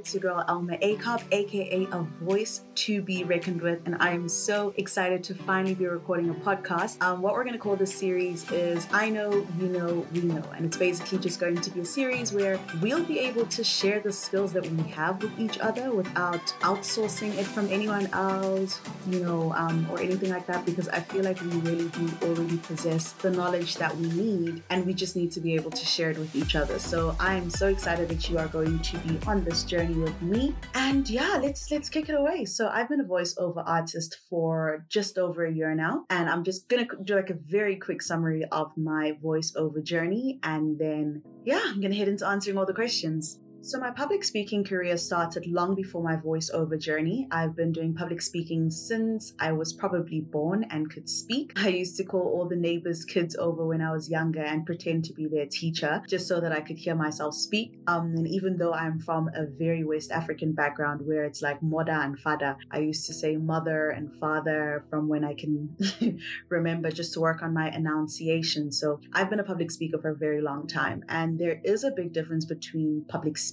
It's your girl Alma Akop, aka a voice to be reckoned with, and I am so excited to finally be recording a podcast. Um, what we're going to call this series is I Know, You Know, We Know, and it's basically just going to be a series where we'll be able to share the skills that we have with each other without outsourcing it from anyone else, you know, um, or anything like that, because I feel like we really do already possess the knowledge that we need, and we just need to be able to share it with each other. So I am so excited that you are going to be on this journey with me. And yeah, let's let's kick it away. So I've been a voiceover artist for just over a year now, and I'm just gonna do like a very quick summary of my voiceover journey, and then yeah, I'm gonna head into answering all the questions. So, my public speaking career started long before my voiceover journey. I've been doing public speaking since I was probably born and could speak. I used to call all the neighbors' kids over when I was younger and pretend to be their teacher just so that I could hear myself speak. Um, and even though I'm from a very West African background where it's like moda and fada, I used to say mother and father from when I can remember just to work on my enunciation. So, I've been a public speaker for a very long time, and there is a big difference between public speaking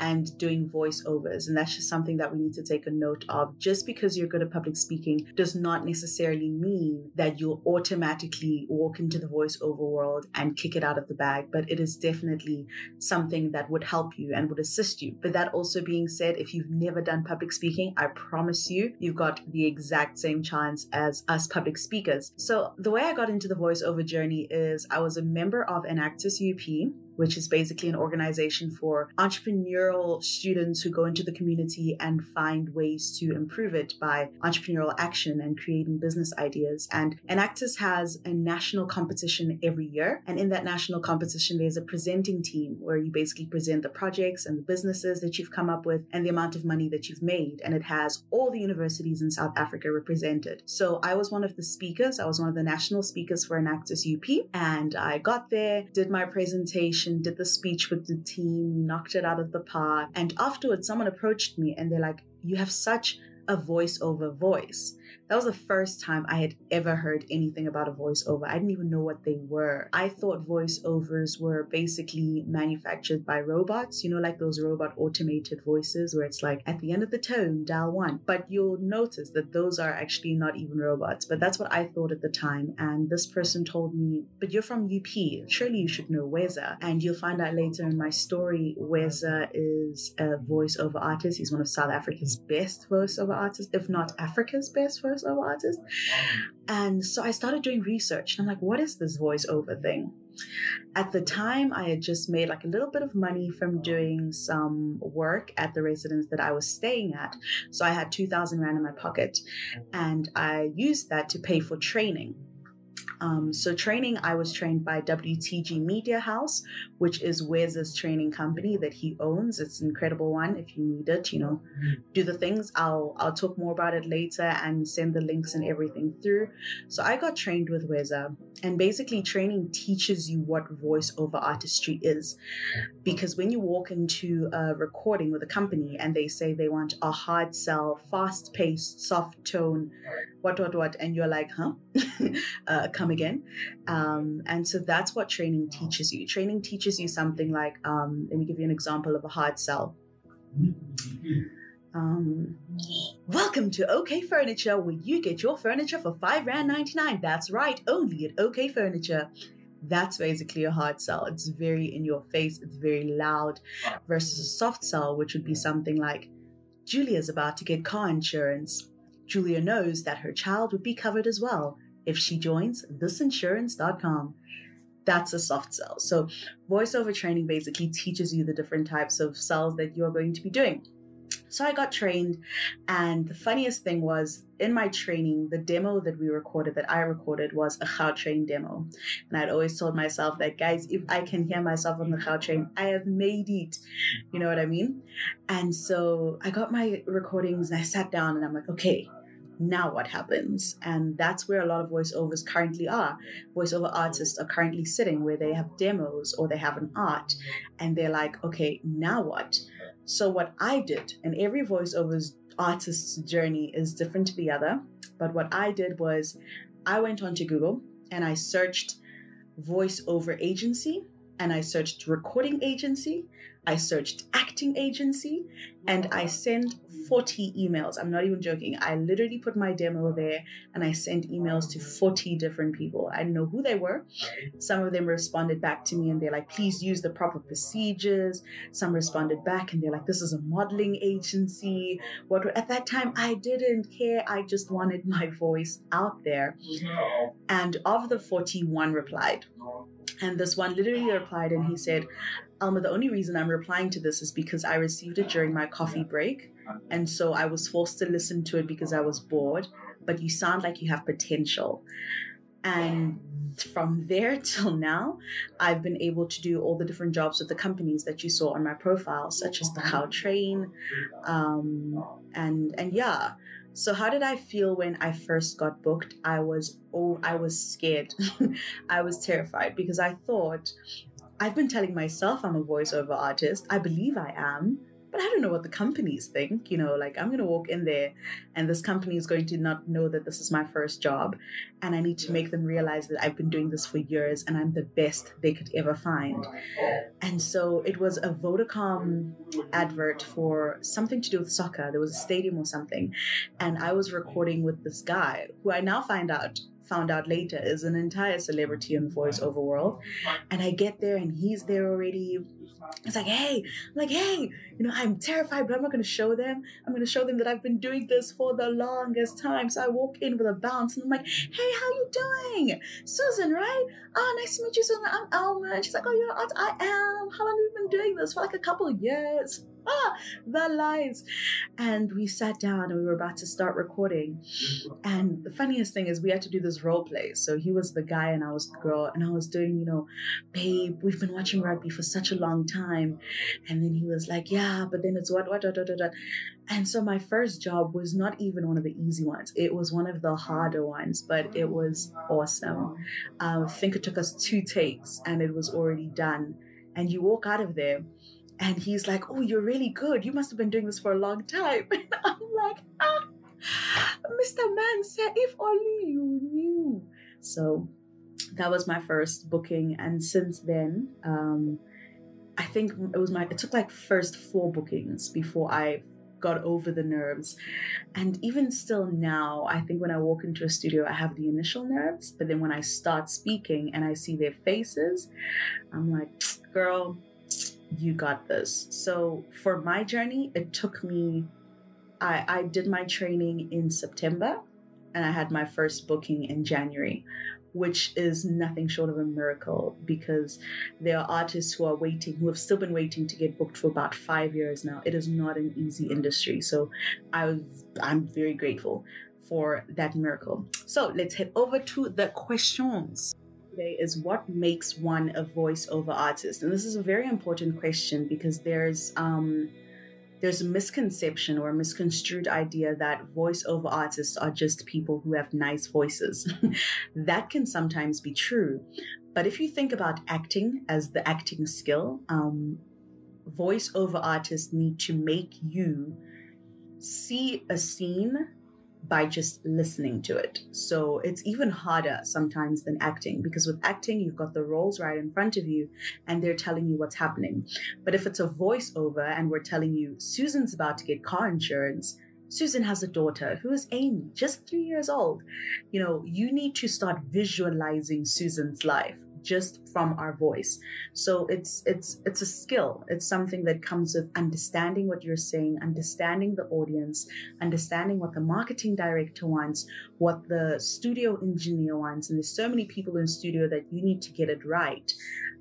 and doing voiceovers. And that's just something that we need to take a note of. Just because you're good at public speaking does not necessarily mean that you'll automatically walk into the voiceover world and kick it out of the bag, but it is definitely something that would help you and would assist you. But that also being said, if you've never done public speaking, I promise you, you've got the exact same chance as us public speakers. So the way I got into the voiceover journey is I was a member of an Enactus UP, which is basically an organization for entrepreneurial students who go into the community and find ways to improve it by entrepreneurial action and creating business ideas. And Enactus has a national competition every year. And in that national competition, there's a presenting team where you basically present the projects and the businesses that you've come up with and the amount of money that you've made. And it has all the universities in South Africa represented. So I was one of the speakers. I was one of the national speakers for Enactus UP. And I got there, did my presentation, did the speech with the team, knocked it out of the park. And afterwards, someone approached me and they're like, You have such a voiceover voice. That was the first time I had ever heard anything about a voiceover. I didn't even know what they were. I thought voiceovers were basically manufactured by robots, you know, like those robot automated voices where it's like at the end of the tone, dial one. But you'll notice that those are actually not even robots. But that's what I thought at the time. And this person told me, But you're from UP. Surely you should know Weza. And you'll find out later in my story, Weza is a voiceover artist. He's one of South Africa's best voiceover artists, if not Africa's best voiceover voiceover artist. And so I started doing research and I'm like, what is this voiceover thing? At the time, I had just made like a little bit of money from doing some work at the residence that I was staying at. So I had 2,000 Rand in my pocket and I used that to pay for training. Um, so training, I was trained by WTG Media House, which is Wes's training company that he owns. It's an incredible one. If you need it, you know, do the things. I'll I'll talk more about it later and send the links and everything through. So I got trained with Weza, and basically training teaches you what voiceover artistry is, because when you walk into a recording with a company and they say they want a hard sell, fast paced, soft tone, what what what, and you're like, huh, uh, come again. Um, and so that's what training teaches you. Training teaches you something like, um, let me give you an example of a hard sell. Um, welcome to OK Furniture, where you get your furniture for five rand ninety nine. That's right, only at OK Furniture. That's basically a hard sell. It's very in your face. It's very loud. Versus a soft sell, which would be something like, Julia's about to get car insurance. Julia knows that her child would be covered as well if she joins thisinsurance.com. That's a soft sell. So, voiceover training basically teaches you the different types of sells that you're going to be doing. So, I got trained, and the funniest thing was in my training, the demo that we recorded, that I recorded, was a Gautrain demo. And I'd always told myself that, guys, if I can hear myself on the Gautrain, I have made it. You know what I mean? And so I got my recordings and I sat down and I'm like, okay, now what happens? And that's where a lot of voiceovers currently are. Voiceover artists are currently sitting where they have demos or they have an art and they're like, okay, now what? So, what I did, and every voiceover's artist's journey is different to the other, but what I did was I went onto Google and I searched voiceover agency and I searched recording agency I searched acting agency and I sent 40 emails. I'm not even joking. I literally put my demo there and I sent emails to 40 different people. I didn't know who they were. Some of them responded back to me and they're like, please use the proper procedures. Some responded back and they're like, this is a modeling agency. What at that time I didn't care. I just wanted my voice out there. And of the 41 replied. And this one literally replied and he said, Alma, the only reason I'm replying to this is because I received it during my coffee break. And so I was forced to listen to it because I was bored. But you sound like you have potential. And from there till now, I've been able to do all the different jobs with the companies that you saw on my profile, such as the Gautrain, um, and and yeah. So how did I feel when I first got booked? I was oh, I was scared. I was terrified because I thought I've been telling myself I'm a voiceover artist. I believe I am, but I don't know what the companies think. You know, like I'm going to walk in there and this company is going to not know that this is my first job. And I need to make them realize that I've been doing this for years and I'm the best they could ever find. And so it was a Vodacom advert for something to do with soccer. There was a stadium or something. And I was recording with this guy who I now find out found out later is an entire celebrity in voiceover world. And I get there and he's there already. It's like, hey, I'm like, hey, you know, I'm terrified, but I'm not going to show them. I'm going to show them that I've been doing this for the longest time. So I walk in with a bounce and I'm like, hey, how you doing? Susan, right? Oh, nice to meet you, Susan. I'm Alma. And she's like, oh, you're aunt. I am. How long have you been doing this? For like a couple of years the lies. And we sat down and we were about to start recording. And the funniest thing is we had to do this role play. So he was the guy and I was the girl. And I was doing, you know, babe, we've been watching rugby for such a long time. And then he was like, yeah, but then it's what, what, what, what, what. And so my first job was not even one of the easy ones. It was one of the harder ones, but it was awesome. Um, I think it took us two takes and it was already done. And you walk out of there and he's like, Oh, you're really good. You must have been doing this for a long time. And I'm like, Ah, Mr. Man said, if only you knew. So that was my first booking. And since then, um, I think it was my, it took like first four bookings before I got over the nerves. And even still now, I think when I walk into a studio, I have the initial nerves. But then when I start speaking and I see their faces, I'm like, girl, you got this. So for my journey, it took me, I, I did my training in September and I had my first booking in January, which is nothing short of a miracle because there are artists who are waiting, who have still been waiting to get booked for about five years now. It is not an easy industry. So I was, I'm very grateful for that miracle. So let's head over to the questions today is what makes one a voiceover artist? And this is a very important question because there's um, there's a misconception or a misconstrued idea that voiceover artists are just people who have nice voices. that can sometimes be true. But if you think about acting as the acting skill, um, voiceover artists need to make you see a scene by just listening to it. So it's even harder sometimes than acting because with acting, you've got the roles right in front of you and they're telling you what's happening. But if it's a voiceover and we're telling you Susan's about to get car insurance, Susan has a daughter who is Amy, just three years old. You know, you need to start visualizing Susan's life just from our voice. So it's it's it's a skill. It's something that comes with understanding what you're saying, understanding the audience, understanding what the marketing director wants, what the studio engineer wants, and there's so many people in studio that you need to get it right.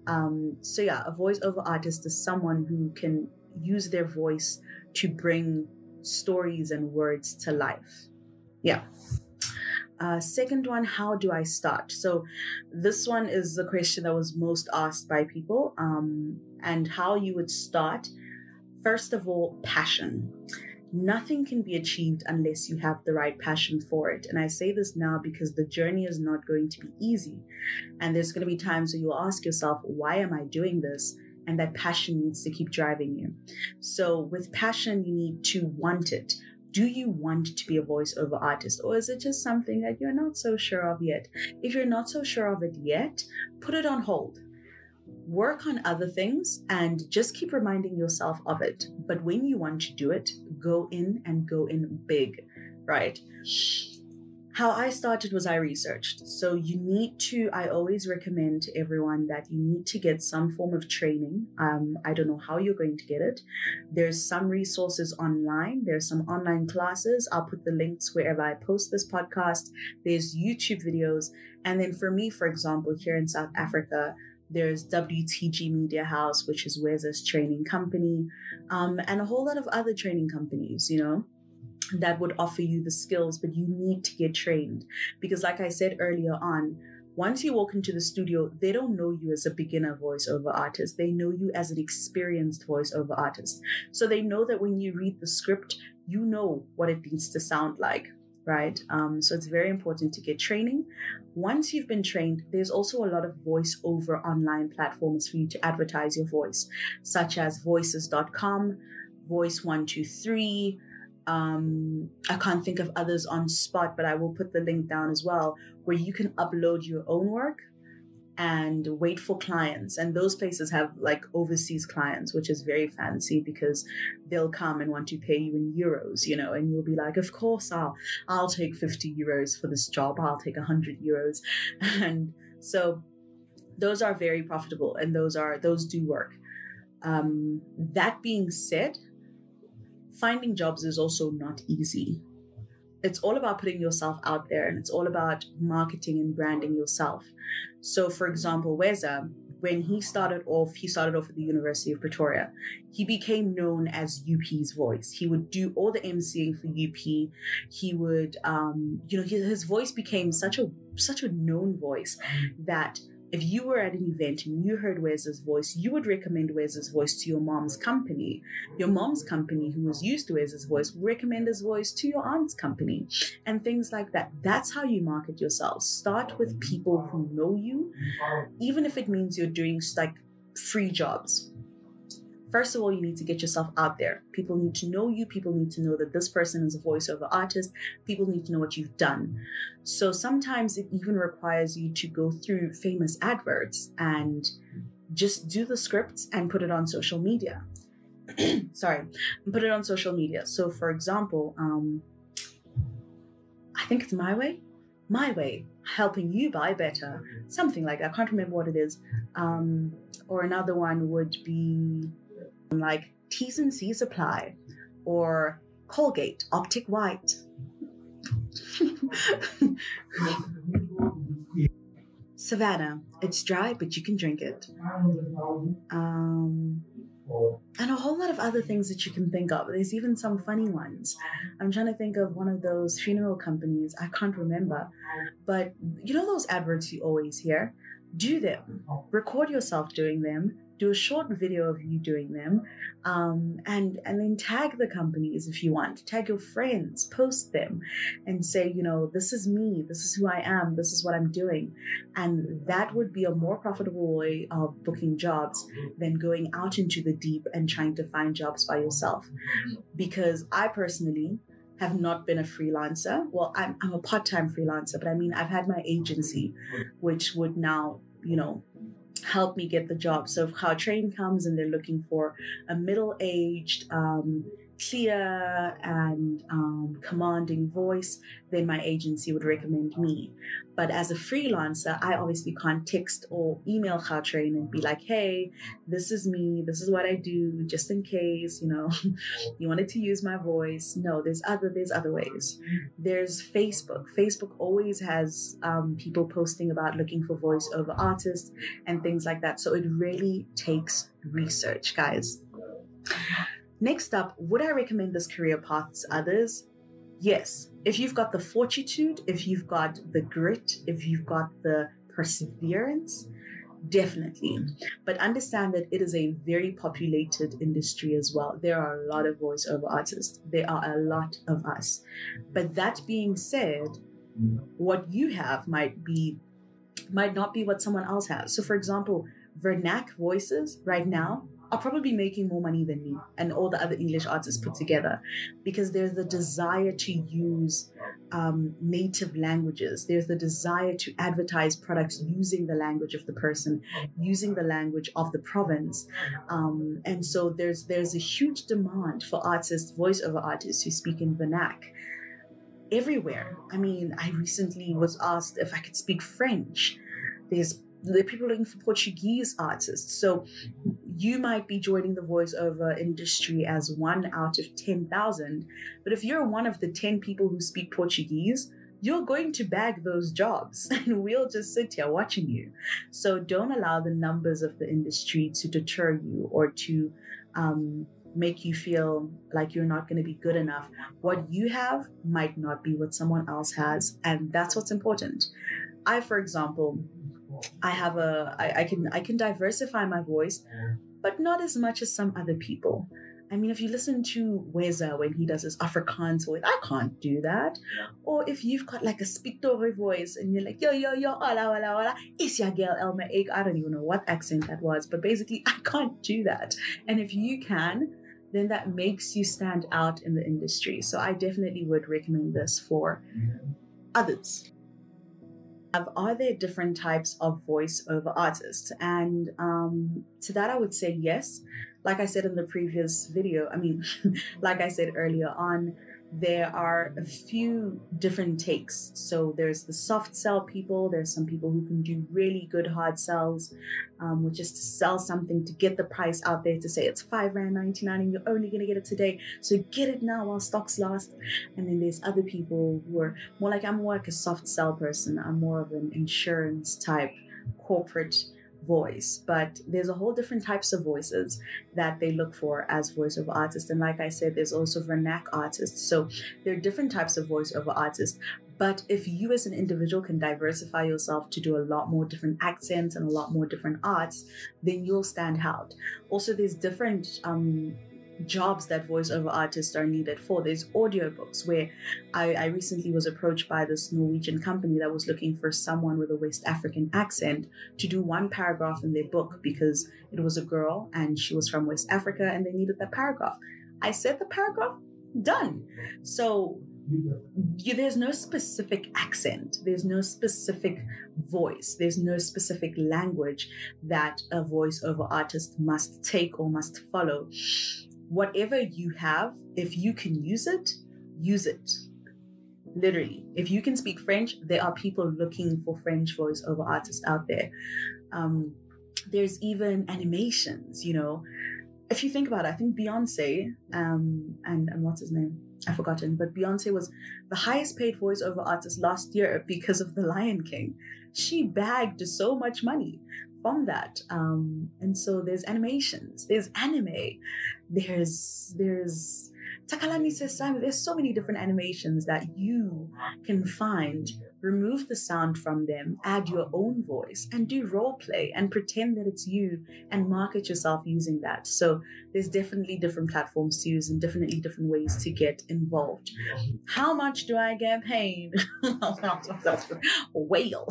Um, so yeah, a voiceover artist is someone who can use their voice to bring stories and words to life. Yeah. Uh, second one, how do I start? So, this one is the question that was most asked by people, um, and how you would start. First of all, passion. Nothing can be achieved unless you have the right passion for it. And I say this now because the journey is not going to be easy. And there's going to be times where you'll ask yourself, why am I doing this? And that passion needs to keep driving you. So, with passion, you need to want it do you want to be a voiceover artist or is it just something that you're not so sure of yet? If you're not so sure of it yet, put it on hold. work on other things and just keep reminding yourself of it. But when you want to do it, go in and go in big, right? How I started was I researched. So you need to, I always recommend to everyone that you need to get some form of training. Um, I don't know how you're going to get it. There's some resources online, there's some online classes. I'll put the links wherever I post this podcast. There's YouTube videos. And then for me, for example, here in South Africa, there's WTG Media House, which is Weza's training company, um, and a whole lot of other training companies, you know that would offer you the skills, but you need to get trained. Because, like I said earlier on, once you walk into the studio, they don't know you as a beginner voiceover artist. They know you as an experienced voiceover artist. So they know that when you read the script, you know what it needs to sound like, right? Um, so it's very important to get training. Once you've been trained, there's also a lot of voiceover online platforms for you to advertise your voice, such as voices.com, voice123 um, I can't think of others on spot, but I will put the link down as well, where you can upload your own work and wait for clients. And those places have like overseas clients, which is very fancy because they'll come and want to pay you in euros, you know, and you'll be like, of course, I'll, I'll take 50 euros for this job. I'll take 100 euros. And so those are very profitable and those are, those do work. Um, that being said, finding jobs is also not easy. It's all about putting yourself out there and it's all about marketing and branding yourself. So, for example, Weza, when he started off, he started off at the University of Pretoria. He became known as UP's voice. He would do all the MCing for UP. He would, um, you know, his, his voice became such a such a known voice that if you were at an event and you heard Weza's voice, you would recommend Weza's voice to your mom's company. Your mom's company, who was used to Weza's voice, would recommend his voice to your aunt's company and things like that. That's how you market yourself. Start with people who know you, even if it means you're doing like free jobs first of all, you need to get yourself out there. People need to know you. People need to know that this person is a voiceover artist. People need to know what you've done. So sometimes it even requires you to go through famous adverts and just do the scripts and put it on social media. Sorry, put it on social media. So, for example, um, I think it's My Way. My Way, helping you buy better, something like that. I can't remember what it is. Um, or another one would be like T's and C's apply or Colgate Optic White. Savannah, it's dry, but you can drink it. Um, and a whole lot of other things that you can think of. There's even some funny ones. I'm trying to think of one of those funeral companies. I can't remember. But you know those adverts you always hear? Do them. Record yourself doing them do a short video of you doing them um, and and then tag the companies if you want. Tag your friends post them and say you know this is me this is who i am this is what i'm doing. And that would be a more profitable way of booking jobs than going out into the deep and trying to find jobs by yourself. Because i personally have not been a freelancer. Well, I'm, I'm a part time freelancer, but I mean, I've had my agency, which would now, you know, help me get the job. So if Gautrain comes and they're looking for a middle-aged, um, clear and um, commanding voice, then my agency would recommend me. But as a freelancer, I obviously can't text or email Gautrain and be like, hey, this is me, this is what I do, just in case, you know, you wanted to use my voice. No, there's other there's other ways. There's Facebook. Facebook always has um, people posting about looking for voiceover artists and things like that. So it really takes research, guys. Next up, would I recommend this career path to others? Yes. If you've got the fortitude, if you've got the grit, if you've got the perseverance, definitely. But understand that it is a very populated industry as well. There are a lot of voiceover artists, there are a lot of us. But that being said, what you have might be might not be what someone else has. So for example, Vernac voices right now are probably making more money than me and all the other English artists put together because there's the desire to use um, native languages. There's the desire to advertise products using the language of the person, using the language of the province. Um, and so there's there's a huge demand for artists, voiceover artists who speak in Vernac everywhere. I mean, I recently was asked if I could speak French. There's are people looking for Portuguese artists. So you might be joining the voiceover industry as one out of 10,000. But if you're one of the 10 people who speak Portuguese, you're going to bag those jobs and we'll just sit here watching you. So don't allow the numbers of the industry to deter you or to um, make you feel like you're not going to be good enough. What you have might not be what someone else has. And that's what's important. I, for example, I have a I, I can I can diversify my voice, but not as much as some other people. I mean, if you listen to Weza when he does his Afrikaans voice, I can't do that. Or if you've got like a Spitori voice and you're like, yo, yo, yo, hola, hola, hola, is your girl Elma Egg? I don't even know what accent that was, but basically, I can't do that. And if you can, then that makes you stand out in the industry. So I definitely would recommend this for mm-hmm. others are there different types of voiceover artists? And um, to that, I would say yes. Like I said in the previous video, I mean, like I said earlier on, there are a few different takes. So there's the soft sell people. There's some people who can do really good hard sells, um, which is to sell something to get the price out there to say it's five rand ninety nine and you're only gonna get it today. So get it now while stocks last. And then there's other people who are more like I'm more like a soft sell person. I'm more of an insurance type corporate voice, but there's a whole different types of voices that they look for as voiceover artists. And like I said, there's also vernac artists. So there are different types of voiceover artists. But if you as an individual can diversify yourself to do a lot more different accents and a lot more different arts, then you'll stand out. Also, there's different um, jobs that voiceover artists are needed for. There's audiobooks where I, I, recently was approached by this Norwegian company that was looking for someone with a West African accent to do one paragraph in their book because it was a girl and she was from West Africa and they needed that paragraph. I said the paragraph, done. So you, there's no specific accent, there's no specific voice, there's no specific language that a voiceover artist must take or must follow whatever you have, if you can use it, use it. Literally, if you can speak French, there are people looking for French voiceover artists out there. Um, there's even animations, you know. If you think about it, I think Beyonce um, and, and what's his name? I've forgotten, but Beyonce was the highest paid voiceover artist last year because of The Lion King. She bagged so much money from that. Um, and so there's animations, there's anime, there's there's Takalani Sesame. There's so many different animations that you can find. Remove the sound from them, add your own voice, and do role play and pretend that it's you and market yourself using that. So there's definitely different platforms to use and definitely different ways to get involved. How much do I get paid? Whale.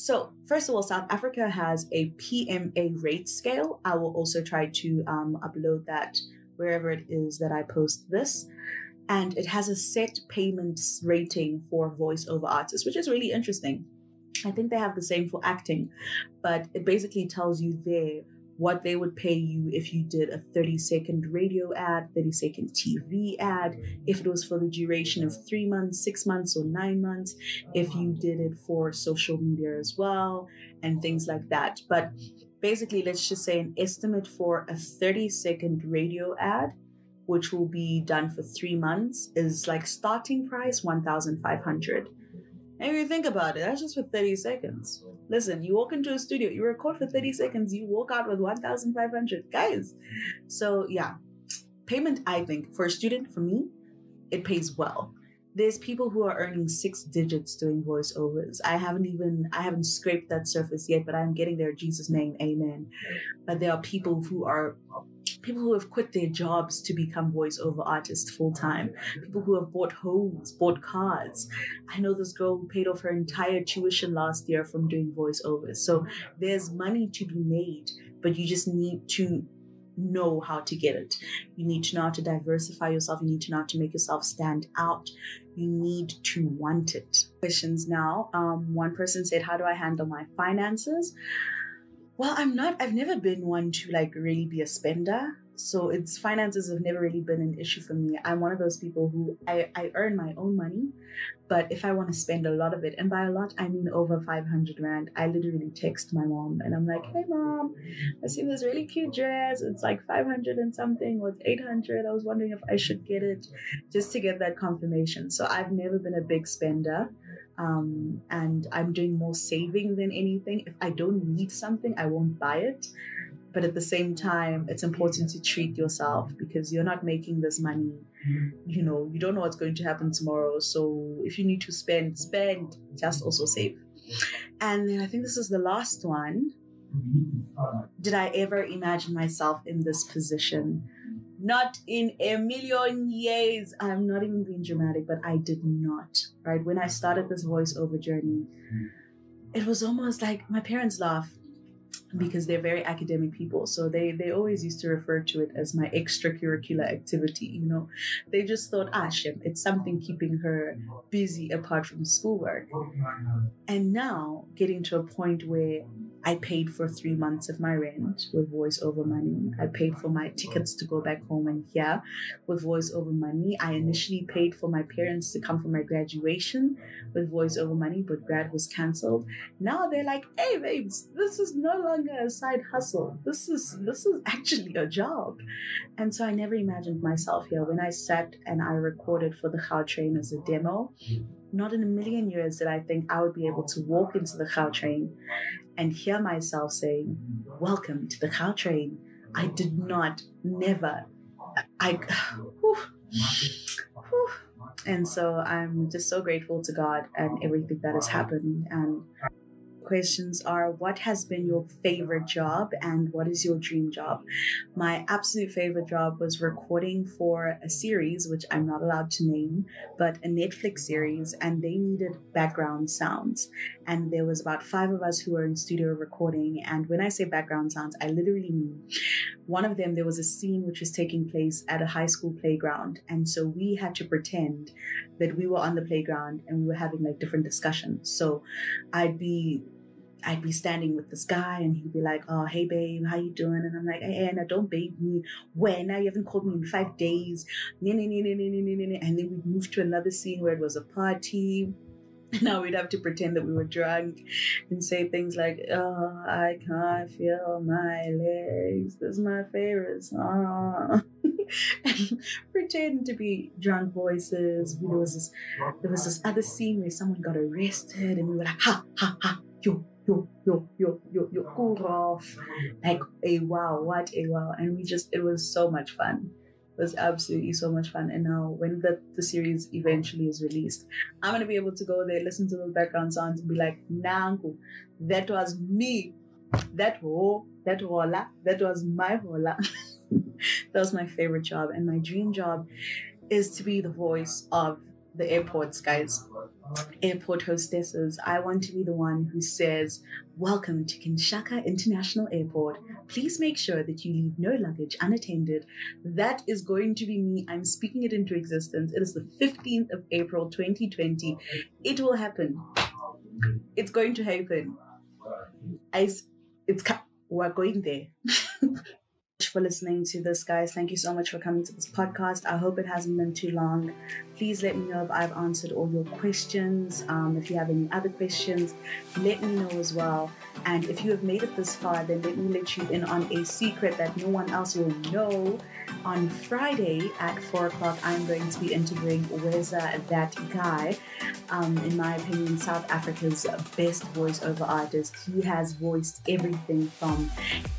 So, first of all, South Africa has a PMA rate scale. I will also try to um, upload that wherever it is that I post this. And it has a set payments rating for voiceover artists, which is really interesting. I think they have the same for acting, but it basically tells you there what they would pay you if you did a 30 second radio ad, 30 second TV ad, if it was for the duration of three months, six months, or nine months, if you did it for social media as well, and things like that. But basically, let's just say an estimate for a 30 second radio ad which will be done for three months, is like starting price 1,500. And if you think about it, that's just for 30 seconds. Listen, you walk into a studio, you record for 30 seconds, you walk out with 1,500. Guys. So, yeah, payment, I think, for a student, for me, it pays well. There's people who are earning six digits doing voiceovers. I haven't even, I haven't scraped that surface yet, but I'm getting there. Jesus' name, amen. But there are people who are people who have quit their jobs to become voiceover artists full time, people who have bought homes, bought cars. I know this girl who paid off her entire tuition last year from doing voiceovers. So there's money to be made, but you just need to know how to get it. You need to know how to diversify yourself. You need to know how to make yourself stand out. You need to want it. Questions now. Um, one person said, How do I handle my finances? Well, I'm not, I've never been one to like really be a spender. So it's finances have never really been an issue for me. I'm one of those people who I, I earn my own money, but if I want to spend a lot of it, and by a lot I mean over 500 rand, I literally text my mom and I'm like, hey mom, I see this really cute dress. It's like 500 and something, or it's 800. I was wondering if I should get it just to get that confirmation. So I've never been a big spender. Um, and I'm doing more saving than anything. If I don't need something, I won't buy it. But at the same time it's important to treat yourself because you're not making this money. You know you don't know what's going to happen tomorrow. So if you need to spend spend just also save. And then i think this is the last one. Did i ever imagine myself in this position not in a million years. I'm not even being dramatic but i did not right? When i started this voiceover journey mm-hmm. it was almost like my parents laugh because they're very academic people so they they always used to refer to it as my extracurricular activity you know they just thought ah it's something keeping her busy apart from schoolwork and now getting to a point where I paid for three months of my rent with voiceover money. I paid for my tickets to go back home and here with voiceover money. I initially paid for my parents to come for my graduation with voiceover money, but grad was cancelled. Now they're like, hey babes, this is no longer a side hustle. This is this is actually a job. And so I never imagined myself here. When I sat and I recorded for the Gautrain as a demo, not in a million years did I think I would be able to walk into the Gautrain and hear myself saying, Welcome to the Gautrain. I did not, never, I, whew, whew. and so I'm just so grateful to God and everything that has happened. And questions are what has been your favorite job and what is your dream job? My absolute favorite job was recording for a series, which I'm not allowed to name, but a Netflix series, and they needed background sounds. And there was about five of us who were in studio recording. And when I say background sounds, I literally mean one of them, there was a scene which was taking place at a high school playground. And so we had to pretend that we were on the playground and we were having like different discussions. So I'd be I'd be standing with this guy and he'd be like, Oh, hey babe, how you doing? And I'm like, Hey Anna, don't babe me. When? Now you haven't called me in five days. And then we'd move to another scene where it was a party. Now we'd have to pretend that we were drunk and say things like, Oh, I can't feel my legs. This is my favorite song. pretend to be drunk voices. There was this there was this other scene where someone got arrested and we were like, ha ha ha, yo, yo, yo, yo, yo, yo, oh, cool off. Like a wow, what a wow. And we just, it was so much fun. It was absolutely so much fun. And now when the, the series eventually is released, I'm gonna be able to go there, listen to those background sounds and be like, Nanku, that was me. That ho, that hola, that was my hola. that was my favorite job. And my dream job is to be the voice of the airports, guys airport hostesses, I want to be the one who says, Welcome to King Shaka International Airport. Please make sure that you leave no luggage unattended. That is going to be me. I'm speaking it into existence. It is the 15th of April 2020. It will happen. It's going to happen. I, it's, we're going there. for listening to this, guys. Thank you so much for coming to this podcast. I hope it hasn't been too long. Please let me know if I've answered all your questions. Um, if you have any other questions, let me know as well. And if you have made it this far, then let me let you in on a secret that no one else will know. On Friday at 4 o'clock, I'm going to be interviewing Weza That Guy. Um, in my opinion, South Africa's best voiceover artist. He has voiced everything from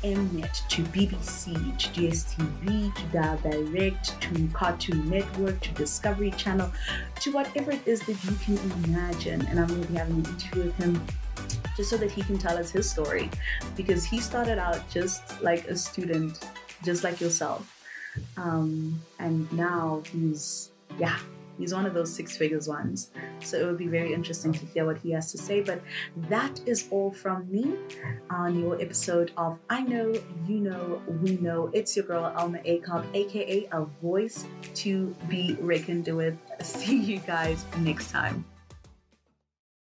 Mnet to BBC to DSTV to Dial Direct to Cartoon Network to Discovery Channel to whatever it is that you can imagine. And I'm going to be having an interview with him just so that he can tell us his story because he started out just like a student just like yourself. Um, and now he's, yeah, he's one of those six figures ones. So it would be very interesting to hear what he has to say. But that is all from me on your episode of I Know, You Know, We Know. It's your girl, Alma Acob, aka a voice to be reckoned with. See you guys next time.